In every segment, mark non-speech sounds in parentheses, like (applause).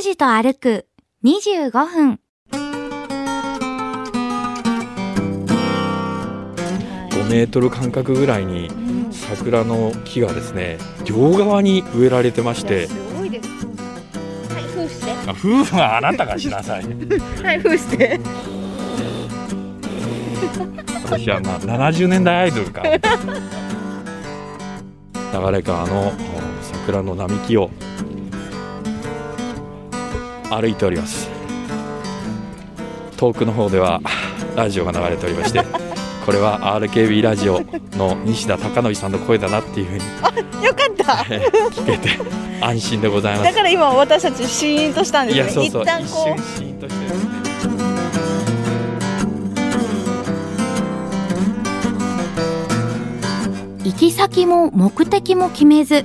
拓司と歩く25分。5メートル間隔ぐらいに桜の木がですね両側に植えられてまして夫婦はあなたがしなさい (laughs) はい、封して。私はまあ70年代アイドルか (laughs) 流れ川のお桜の並木を歩いております遠くの方ではラジオが流れておりまして (laughs) これは RKB ラジオの西田貴教さんの声だなっていうふうによかった。えー聞けて安心でございますだから今私たちシーンとしたんですね。いやそうそう一旦一こ瞬シーンとしてですね行き先も目的も決めず、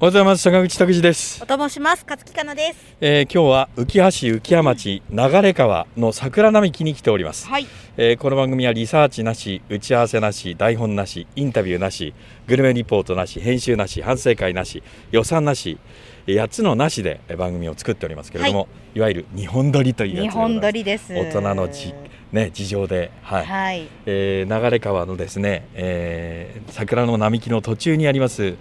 おはようございます坂口拓司ですう。おと申します。勝木かなです。えー今日は浮橋浮屋町流川の桜並木に来ております、はい。えーこの番組はリサーチなし打ち合わせなし台本なしインタビューなしグルメリポートなし編集なし反省会なし予算なし8つのなしでえー番組を作っておりますけれども、い、わゆる日本撮りというやつ日本でございます撮りです。大人のじ、ね、事情で、はいはい。えー流川のですね、えー桜の並木の途中にあります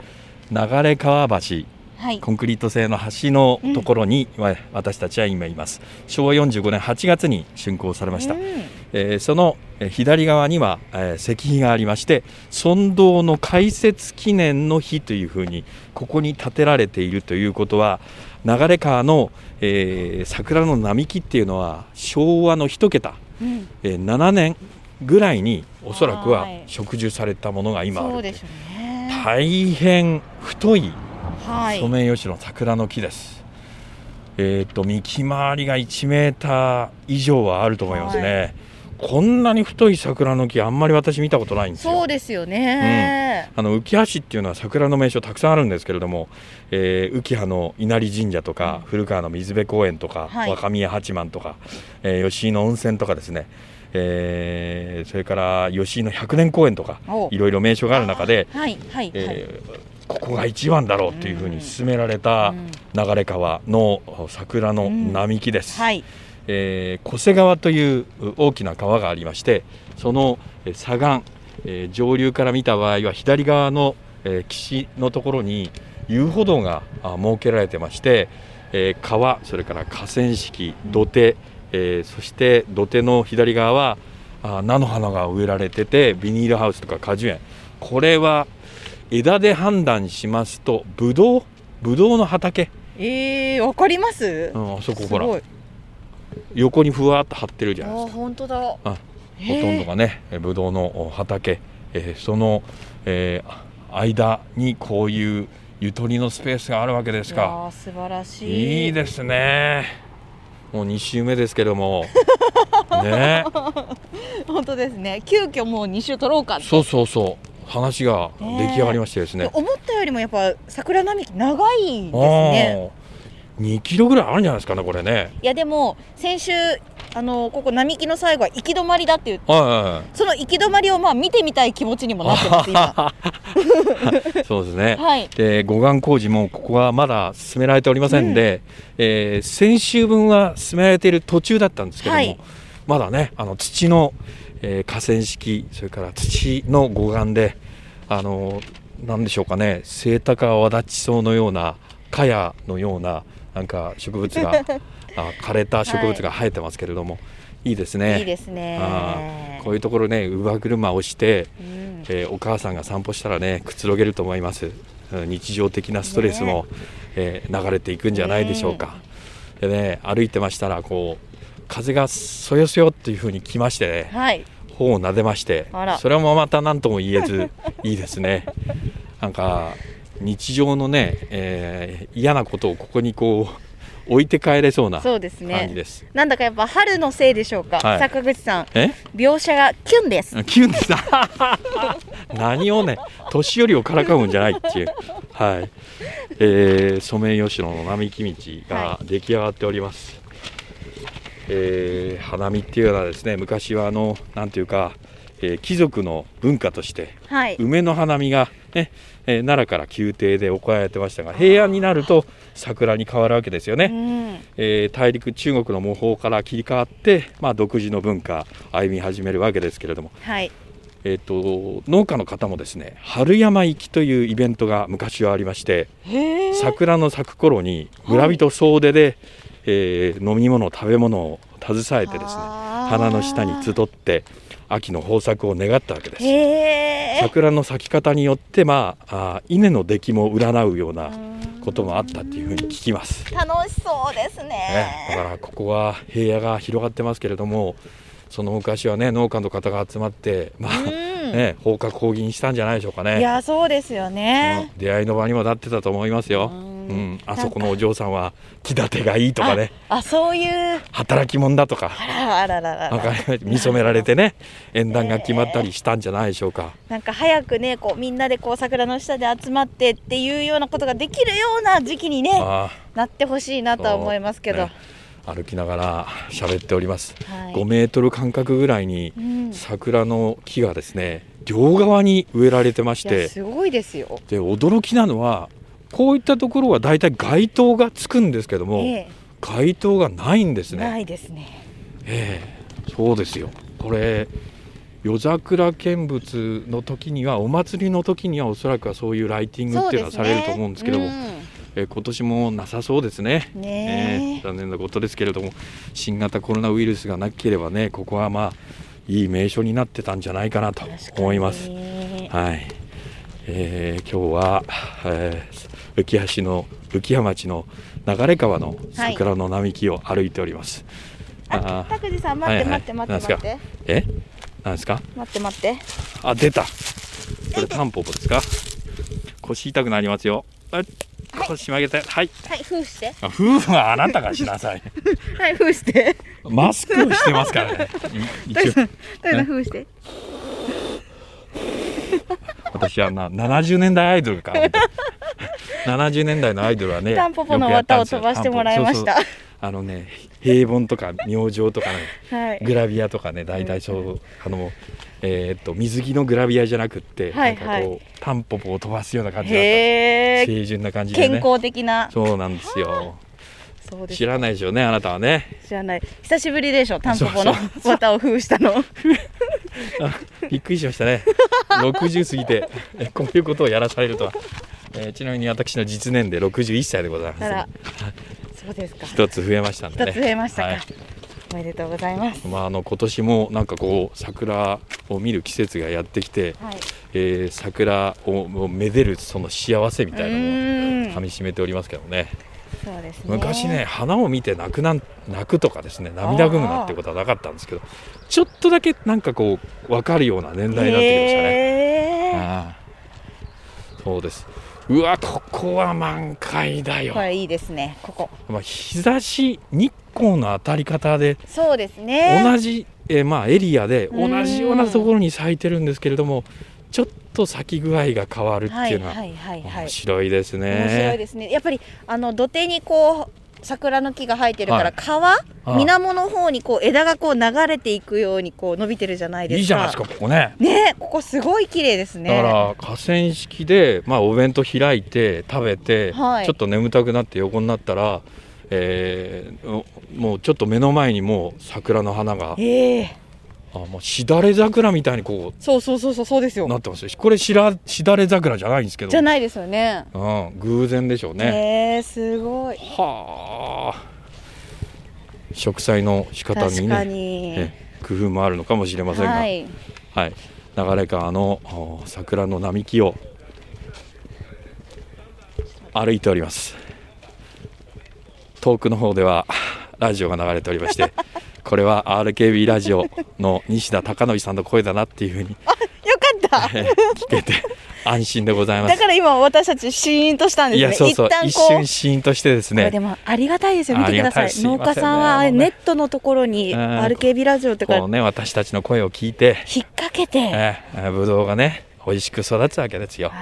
流川橋はい。コンクリート製の橋のところに、わ私たちは今います昭和45年8月に竣工されました、うんえーそのえー左側には、えー石碑がありまして尊道の開設記念の日というふうにここに建てられているということは流川の、えー桜の並木っていうのは昭和の一桁、うん。えー7年ぐらいにおそらくははい植樹されたものが今あるそうでしょうね。大変太いはい。ソメイヨシノ桜の木です。えっ、と幹回りが1メーター以上はあると思いますね。こんなに太い桜の木あんまり私見たことないんですよ。そうですよね。あの浮橋っていうのは桜の名所たくさんあるんですけれども、えー、浮葉の稲荷神社とか、古川の水辺公園とか、はい若宮八幡とか、えー吉井の温泉とかですね、えーそれから吉井の百年公園とかおいろいろ名所がある中で、はいはいはい。えーここが一番だろうというふうに勧められたうん。流れ川の桜の並木です、はい。えー小瀬川という大きな川がありましてそのえー左岸、えー上流から見た場合は左側の、えー岸のところに遊歩道があ設けられてまして、えー川それから河川敷土手、えーそして土手の左側はあ菜の花が植えられててビニールハウスとか果樹園これは枝で判断しますとブドウブドウの畑、ええー、わかります？う。ん、あそこほら。横にふわっと張ってるじゃないですか本当だ。あほとんどがねえブドウのお畑、えーその、えー間にこういうゆとりのスペースがあるわけですかー素晴らしい。いいですねもう2週目ですけども。(laughs) ね。本当ですね。急遽もう二週取ろうか。そうそうそう。話が出来上がりましてですね。で思ったよりもやっぱ桜並木長いですね。あー。2キロぐらいあるんじゃないですかねこれね。いやでも先週あのここ並木の最後は行き止まりだって言ってはいはいはいその行き止まりをまあ見てみたい気持ちにもなってます今。(laughs) そうですね。はい。で護岸工事もここはまだ進められておりませんで、えー先週分は進められている途中だったんですけども、はいまだねあの土の、えー河川敷それから土の護岸であのなんでしょうかねセイタカアワダチソウのようなカヤのようななんか植物が (laughs) あ枯れた植物が生えてますけれども、い、いですね。いいですね。あーこういうところね乳母車をして、うん。えーお母さんが散歩したらねくつろげると思います。うん日常的なストレスも、えー流れていくんじゃないでしょうか、でね歩いてましたらこう風がそよそよっていう風に来ましてねはい。頬を撫でましてそれもまた何とも言えずいいですね。なんか日常のね、えー嫌なことをここにこう (laughs) 置いて帰れそうなそうです感じねです。なんだかやっぱ春のせいでしょうか、はい。坂口さん。え？描写がキュンです。キュンです。(laughs) 何をね年寄りをからかうんじゃないっていう。はい、えー、ソメイヨシノの並木道が出来上がっております、えー花見っていうのはですね昔はあのなんていうか、えー貴族の文化としてはい。梅の花見がね、えー奈良から宮廷で行われてましたが平安になると桜に変わるわけですよね、うん。えー大陸中国の模倣から切り替わって、まあ、独自の文化歩み始めるわけですけれども、はい。えー、と農家の方もですね春山行きというイベントが昔はありまして桜の咲く頃に村人総出で、えー飲み物食べ物を携えてですね花の下に集って秋の豊作を願ったわけです。桜の咲き方によって、まあ、稲の出来も占うようなこともあったっていうふうに聞きます。楽しそうですね。ね、だからここは平野が広がってますけれどもその昔はね農家の方が集まってまあ、うん。ね放課講義したんじゃないでしょうかね。いやそうですよね。うん出会いの場にもなってたと思いますよ、あそこのお嬢さんは気立てがいいとかね。あそういう。働き者だとか。あらあららら。見初められてね縁談が決まったりしたんじゃないでしょうか、なんか早くねこうみんなでこう桜の下で集まってっていうようなことができるような時期にねあなってほしいなとは思いますけど、ね歩きながら喋っております、はい。5メートル間隔ぐらいに桜の木がですね両側に植えられてまして。やすごいですよ。で驚きなのはこういったところはだいたい街灯がつくんですけども、え街灯がないんですえ、ね。ないですね。ええそうですよこれ夜桜見物の時にはお祭りの時にはおそらくはそういうライティングっていうのはされると思うんですけども、うえー今年もなさそうですね。んねえええ残念なことですけれども新型コロナウイルスがなければねここはまあいい名所になってたんじゃないかなと思います。はい、えー今日は、えー、浮橋の浮屋町の流川の桜の並木を歩いております。あ、ー拓司さん待ってはいはい待って待って待ってえ、なんですか？待って待って。あ、出た。これタンポポですか？腰痛くなりますよ。あ腰曲げて、はい。はい、封して。あ夫婦はあなたがしなさい。(laughs) はい、封して。マスクしてますからね。(laughs) い一応、拓司さん封して？私はな、70年代アイドルか。(laughs) 70年代のアイドルはね。タンポポの綿を飛ばしてもらいましたあのね、平凡とか明星とかね、(laughs) はい。グラビアとかね、大体そう、あの。えーっと水着のグラビアじゃなくって、はいなんかこうタンポポを飛ばすような感じだった清純な感じでね健康的な。そうなんですよ (laughs) 知。らないでしょうねあなたはね知らない。久しぶりでしょ、タンポポの綿を封したの。(laughs) あびっくりしましたね60過ぎてえこういうことをやらされるとは、えーちなみに私の実年齢61歳でございますそうですか。一つ増えましたんでね増えましたか。はいおめでとうございます。まあ、あの今年もなんかこう桜を見る季節がやってきて、はい。えー桜をもうめでるその幸せみたいなのをうんかみしめておりますけどねそうですね。昔ね花を見て泣くなん泣くとかですね涙ぐむなんてことはなかったんですけどちょっとだけなんかこう分かるような年代になってきましたね。へーああそうですうわここは満開だよこ、れいいですね。ここ。まあ、日差し日光の当たり方でそうですね。同じ、えーまあ、エリアでうん同じようなところに咲いてるんですけれどもちょっと咲き具合が変わるってはいいうのははいはいはい面。白いですね。面白いですね。やっぱりあの土手にこう桜の木が生えてるから、はい川あ水面の方にこう枝がこう流れていくようにこう伸びてるじゃないですか。いいじゃないですかここね。ねここすごい綺麗ですね。だから河川敷で、まあ、お弁当開いて食べて、はいちょっと眠たくなって横になったら、えーおもうちょっと目の前にもう桜の花がええあもうしだれ桜みたいにこそうそうそうそうそうですよ。うなってますよこれしらしだれ桜じゃないんですけどじゃないですよね。うん、偶然でしょうね。ええすごい。はあ植栽の仕方にねに。え工夫もあるのかもしれませんが、ははいい。流川のお桜の並木を歩いております遠くの方ではラジオが流れておりましてこれは RKB ラジオの西田貴教さんの声だなっていうふうにた。えー聞けて安心でございます。だから今私たちシーンとしたんですね。いやそうそう一瞬シーンとしてですね。でもありがたいですよ。見てください。農家さんはネットのところにうん。RKB ラジオとかこうね私たちの声を聞いて引っ掛けてえー、ぶどうがね美味しく育つわけですよ。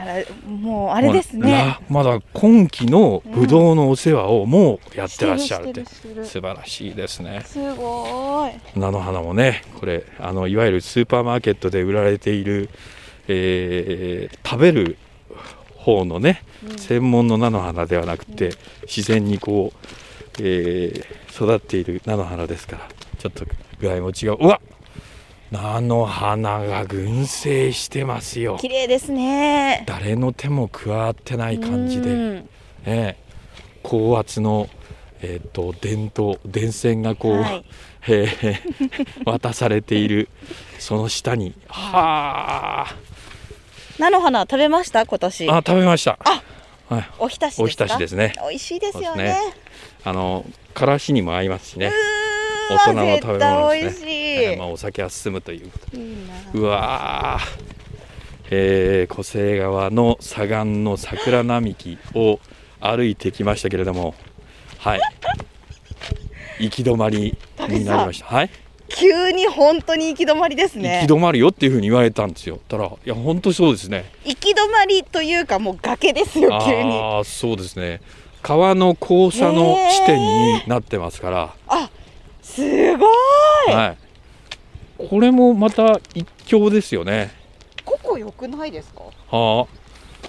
もうあれですね。まだ今期のぶどうのお世話をもうやってらっしゃるって、してるしてる。素晴らしいですね。すごい。菜の花もねこれあのいわゆるスーパーマーケットで売られている、えー食べる方のね、専門の菜の花ではなくて、自然にこう、えー育っている菜の花ですからちょっと具合も違う。うわ菜の花が群生してますよ。綺麗ですね。誰の手も加わってない感じで、うん。ね、高圧の、えー、と電灯電線がこう、はい。えー渡されているその下にはあ菜の花食べました？今年。あ食べました。はい、おひたしですか？おひたしですね。美味しいですよね。そうですあのからしにも合いますしね。大人の食べ物絶対美味しですね、い、えーまあ、お酒は進むという。いいな。うわー。えー、小瀬川の左岸の桜並木を歩いてきましたけれどもはい。(laughs) 行き止まりになりました。はい急に本当に行き止まりですね。行き止まるよっていうふうに言われたんですよ。たらいや本当にそうですね。行き止まりというかもう崖ですよ急に。ああそうですね。川の交差の地点になってますから、あすごい。はい。これもまた一興ですよね。ここ良くないですか？は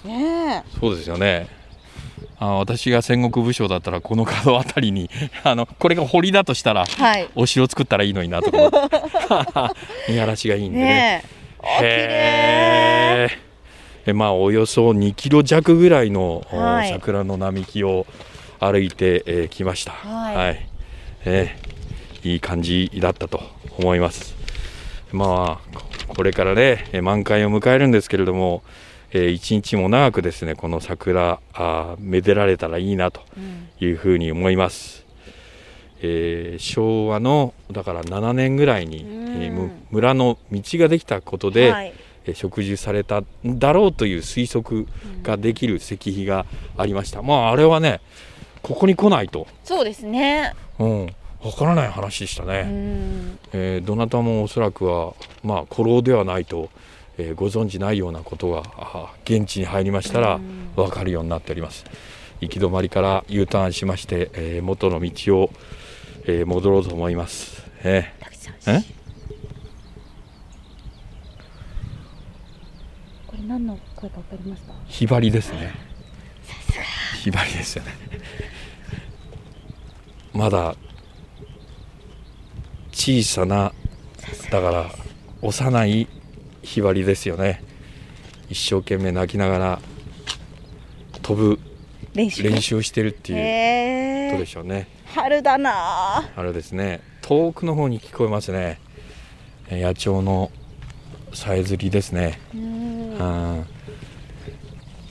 あ。ねそうですよね。あ私が戦国武将だったらこの角あたりに (laughs) あのこれが堀だとしたらえはい。お城作ったらいいのになとか思って。(laughs) 見晴らしがいいんでね。ねえ。まあおよそ2キロ弱ぐらいの、おはい。桜の並木を歩いてき、えー来ました。はい。えーいい感じだったと思います。まあここれからねえー満開を迎えるんですけれども、えー一日も長くですねこの桜あーめでられたらいいなとうん。いうふうに思います。えー昭和のだから7年ぐらいに、うん。えーむ村の道ができたことで、はい。えー植樹されたんだろうという推測ができる石碑がありました。まああれはねここに来ないと、そうですね。うん、わからない話でしたうね。ん。えーどなたもおそらくはまあ古老ではないと、えーご存じないようなことがあ現地に入りましたらうんわかるようになっております。行き止まりから U ターンしまして、えー元の道を、えー戻ろうと思います。え滝さんえ？これ何の声か分かりますか？ーひばりですね。ひばりですよね。まだ小さなだから幼いひばりですよね。一生懸命泣きながら飛ぶ練習練習をしてるっていうことでしょうね。春だなあれですね。遠くの方に聞こえますね。えー野鳥のさえずりですね。ま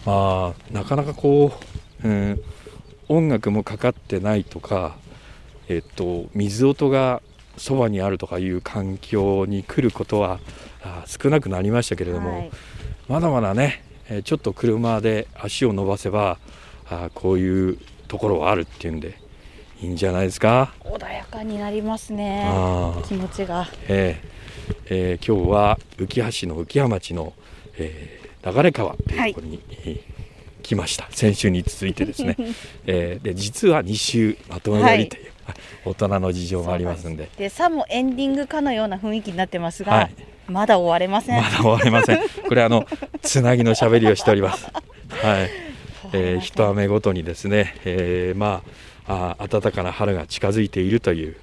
あなかなかこう、うん、音楽もかかってないとか、えっと、水音がそばにあるとかいう環境に来ることはあ少なくなりましたけれども、はい。まだまだね、えーちょっと車で足を伸ばせばあこういうところはあるっていうんでいいんじゃないですか？穏やかになりますね気持ちが。えーえー今日は浮橋の浮羽町の、えー流川というところに、えー来ました。先週に続いてですね、(laughs) えーで実は2週まとめ撮りという、(laughs) 大人の事情もありますんで。でさもエンディングかのような雰囲気になってますが、はいまだ終われません、まだ終わりません。これあのつなぎのしゃべりをしております。はい、えー一雨ごとにですね、えーまああ暖かな春が近づいているという、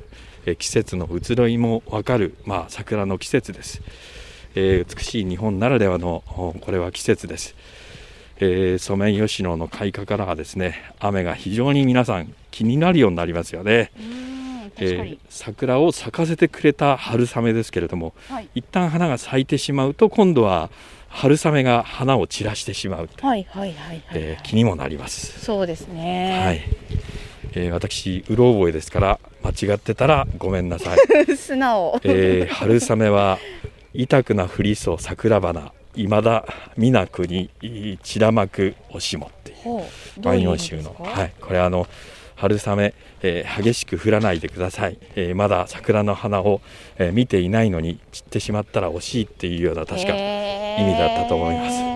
えー季節の移ろいもわかる、まあ、桜の季節です、えー美しい日本ならではのおこれは季節です、えーソメイヨシノの開花からはですね雨が非常に皆さん気になるようになりますよね、うんえー桜を咲かせてくれた春雨ですけれどもはい。一旦花が咲いてしまうと今度は春雨が花を散らしてしまう、はいはいはいはい、えー気にもなります、そうですね、はい。えー私うろ覚えですから間違ってたらごめんなさい、(laughs) 素直。えー春雨は痛くなふりそ桜花。今田美奈子に散らまくおしもっていう万葉集の、はい、これあの春雨、えー激しく降らないでください、えーまだ桜の花を、えー見ていないのに散ってしまったら惜しいっていうような確か意味だったと思います。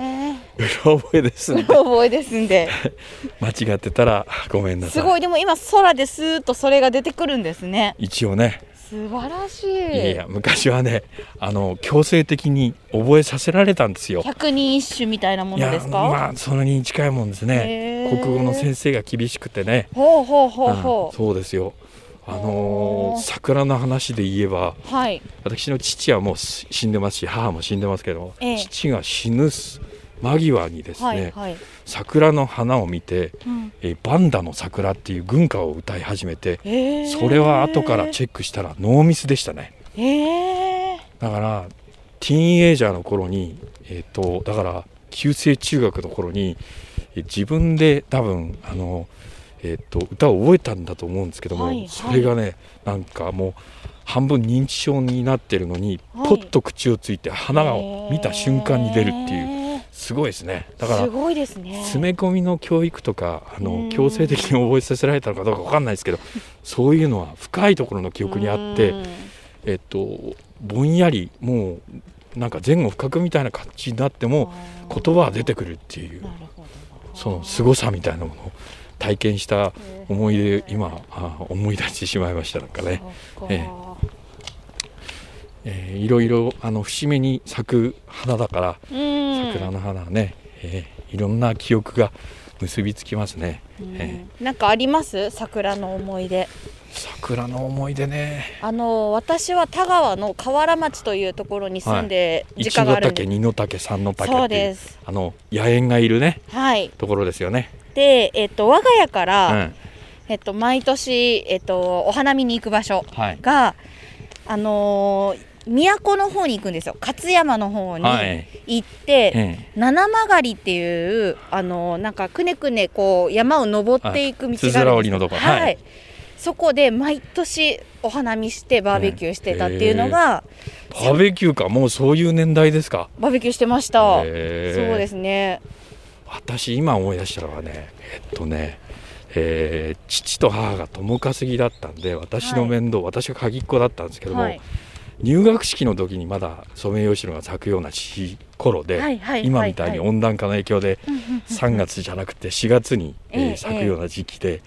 うろ覚えですんで覚えですんで。(laughs) 間違ってたらごめんなさい。すごい。でも今空でスーッとそれが出てくるんですね。一応ね素晴らしい。いやいや昔はねあの強制的に覚えさせられたんですよ。百人一首みたいなものですか、まあそれに近いもんですね。国語の先生が厳しくてね。ほうほうほうほう。んそうですよ。あのおーー桜の話で言えばうはい。私の父はもうし死んでますし母も死んでますけども、ええ。父が死ぬ間際にですね、はいはい、桜の花を見てうん「えーバンダの桜」っていう軍歌を歌い始めてへー。それは後からチェックしたらノーミスでしたね。へえだからティーンエイジャーの頃にえっ、とだから旧制中学の頃にえー自分で多分あのえっ、と歌を覚えたんだと思うんですけども、はいはい。それがねなんかもう半分認知症になってるのに、はい。ポッと口をついて花を見た瞬間に出るっていううすごいですね。だからすごいですね。詰め込みの教育とかあうん。の強制的に覚えさせられたのかどうかわかんないですけど (laughs) そういうのは深いところの記憶にあってうん。えっとぼんやりもうなんか前後不覚みたいな感じになっても言葉は出てくるっていうその凄さみたいなものを体験した思い出今あ思い出してしまいましたなんかね、そうか。ええーいろいろあの節目に咲く花だからうん。桜の花はね、えーいろんな記憶が結びつきますね、うん。えなんかあります？桜の思い出。桜の思い出ね。あの私は田川の河原町というところに住んで時一間があるんの岳二の岳三の岳そうです。あの野猿がいるね。はい。ところですよね、で、えっと、我が家かうら、ん。えっと、毎年、えっと、お花見に行く場所はい。があのー都の方に行くんですよ。勝山の方にはい。行って、え七曲りっていうあのーなんかくねくねこう山を登っていく道があるんです。はい、はい。そこで毎年お花見してバーベキューしてたっていうのが、え。バーベキューか。もうそういう年代ですか？バーベキューしてました、へーそうですね。私今思い出したのはねえっとねえー父と母が共稼ぎだったんで私の面倒、私が鍵っ子だったんですけども、はい入学式の時にまだソメイヨシノが咲くようなし頃で、はいはい今みたいにはい温暖化の影響でうん。うんうん3月じゃなくて4月に、えーええ咲くような時期で、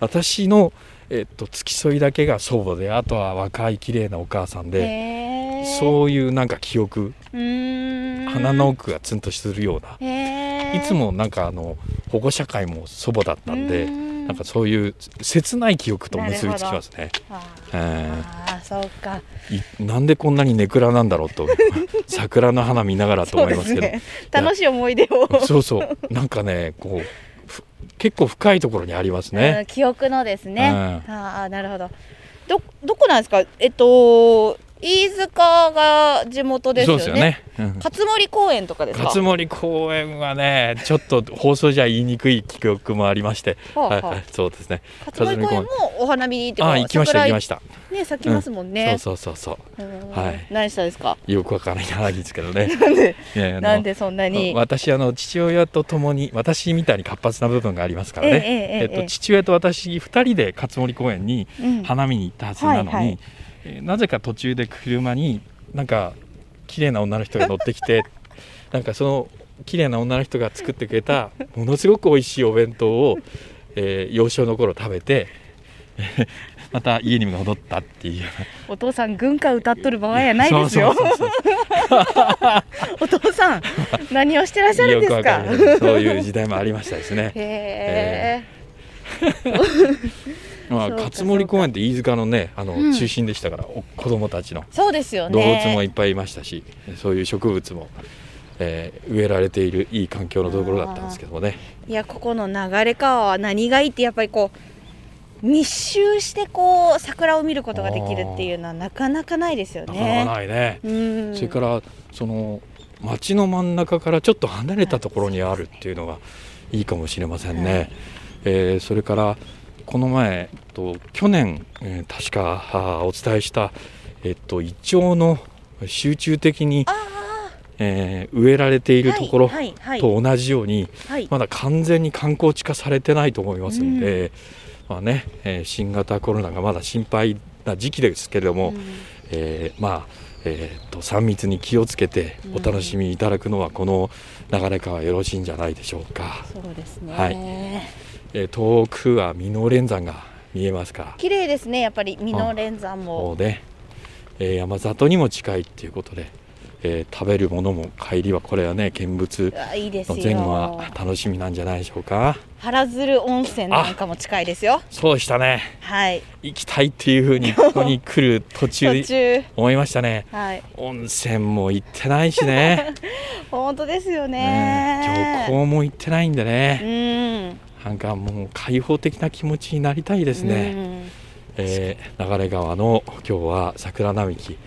私の、えっと付き添いだけが祖母であとは若い綺麗なお母さんで、へーそういうなんか記憶鼻の奥がツンとするような、いつもなんかあの保護者会も祖母だったんで、なんかそういう切ない記憶と結びつきますね。そうか。いなんでこんなにネクラなんだろうと (laughs) 桜の花見ながらと思いますすけど。ね。楽しい思い出を。そうそう。なんかねこうふ結構深いところにありますうんね。記憶のですね、うん。ああなるほど。どどこなんですか？えっと飯塚が地元ですそよね。うですよね。うん。勝森公園とかですか？勝森公園はねちょっと放送じゃ言いにくい記憶もありまして、はあはあ。はいはい、そうですね。勝森公園もお花見にってあ行きました行きました。ね咲きますもんね、そうそうそうそう。うん。はい。何したんですか？よくわからない話ですけどね。(laughs) なんで？なんでそんなに？私あの父親と共に私みたいに活発な部分がありますからね、ええええええ。えっと、父親と私2人で勝森公園にうん。花見に行ったはずなのに、はいはいえーなぜか途中で車になんか綺麗な女の人が乗ってきて (laughs) なんかその綺麗な女の人が作ってくれたものすごく美味しいお弁当を、えー幼少の頃食べて (laughs) また家に戻ったっていう。お父さん軍歌歌っとる場合やないですよ。お父さん何をしてらっしゃるんですか？よくわかるそういう時代もありましたですね。へえまあ、勝森公園って飯塚のねあの、うん。中心でしたからお子供たちの。そうですよね。動物もいっぱいいましたし、そういう植物も、えー植えられているいい環境のところだったんですけどもね。いやここの流れ川は何がいいってやっぱりこう密集してこう桜を見ることができるっていうのはなかなかないですよなかなかね。ないね、うん。それからその町の真ん中からちょっと離れたところにあるっていうのがいいかもしれませんね、はい。えーそれからこの前えっと去年、えー確かお伝えした、えっと、イチョウの集中的にあえー植えられているところと同じように、はい。まだ完全に観光地化されてないと思いますんで、まあねえー新型コロナがまだ心配な時期ですけれども、うん。えーまあえー、と3密に気をつけてお楽しみいただくのはこの流れ川よろしいんじゃないでしょうか、そうですね、はいえー遠くは美濃連山が見えますか？ら綺麗ですねやっぱり。美濃連山も。ね、えー山里にも近いっていうことで、えー食べるものも帰りはこれはね見物うわいいですよ。の前後は楽しみなんじゃないでしょうか？原鶴温泉なんかも近いですよ。そうでしたね。はい。行きたいっていうふうに (laughs) ここに来る途中思いましたね。はい。温泉も行ってないしね。(laughs) 本当ですよね。ね漁港も行ってないんでうね、んなんかもう開放的な気持ちになりたいですね、うん。えー流川の今日は桜並木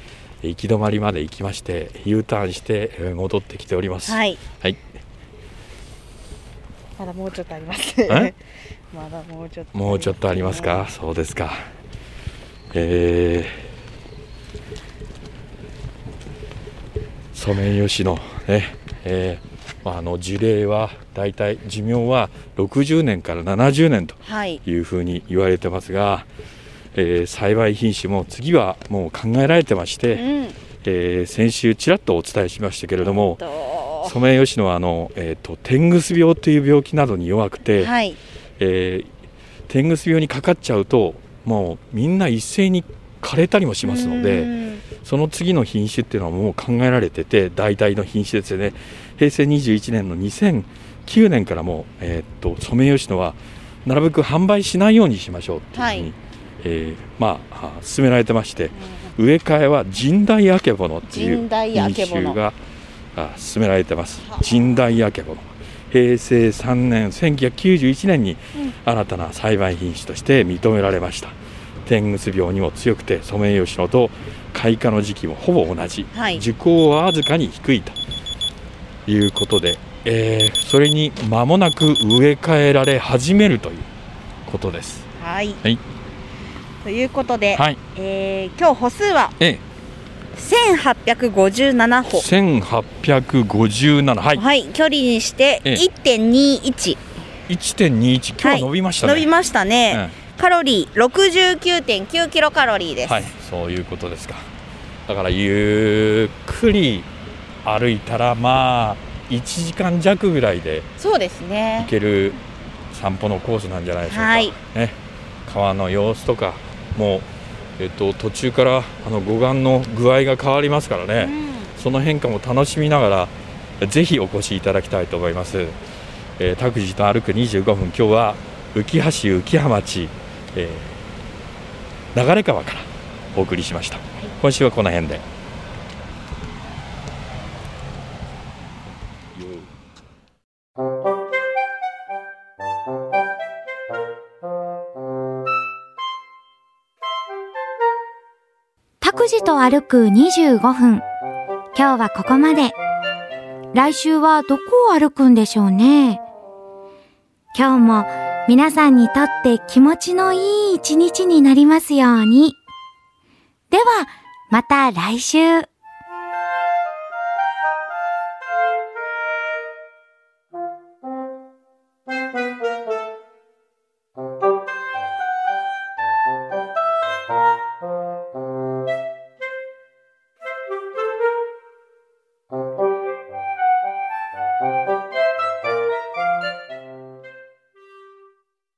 行き止まりまで行きまして U ターンしてえー戻ってきております。はい。はい。まだもうちょっとあります。え？(laughs) まだもうちょっと。もうちょっとありますか？そうですか。えー、ソメイヨシノねえーまあ、あの樹齢はだいたい寿命は60年から70年とはい。いうふうに言われてますが、えー栽培品種も次はもう考えられてまして、うん。えー先週ちらっとお伝えしましたけれどもと。ソメイヨシノはあの、えー、と天ぐす病という病気などに弱くて、はい。えー天ぐす病にかかっちゃうともうみんな一斉に枯れたりもしますのうでんその次の品種っていうのはもう考えられてて代替の品種ですよね。平成21年の2009年からもう、えーっとソメイヨシノはなるべく販売しないようにしましょうっていうふうに、はい。えーまああ進められてまして植え替えは神代あけぼのっていう品種があ進められてます。はあ。神代あけぼの。平成3年1991年にうん。新たな栽培品種として認められました。天ぐす病にも強くてソメイヨシノと開花の時期もほぼ同じ、はい。樹高はわずかに低いということで、えーそれに間もなく植え替えられ始めるということです。はい。はい。ということで、はい。えー今日歩数はえ1857歩。1857はい。はい、距離にしてええ。1.21、1.21今日は伸びましたね、伸びましたね、カロリー69.9キロカロリーです、はいそういうことですか。だからゆっくり歩いたらまあ1時間弱ぐらいでそうです行ねける散歩のコースなんじゃないでしょうか、はい。ね、川の様子とかもう、えっと、途中からあの護岸の具合が変わりますからね、その変化も楽しみながらぜひお越しいただきたいと思います、えー、拓司と歩く25分。今日は浮橋浮羽町、えー流川からお送りしました今週はこの辺で拓司と歩く25分。今日はここまで。来週はどこを歩くんでしょうね。今日も皆さんにとって気持ちのいい一日になりますように。では、また来週。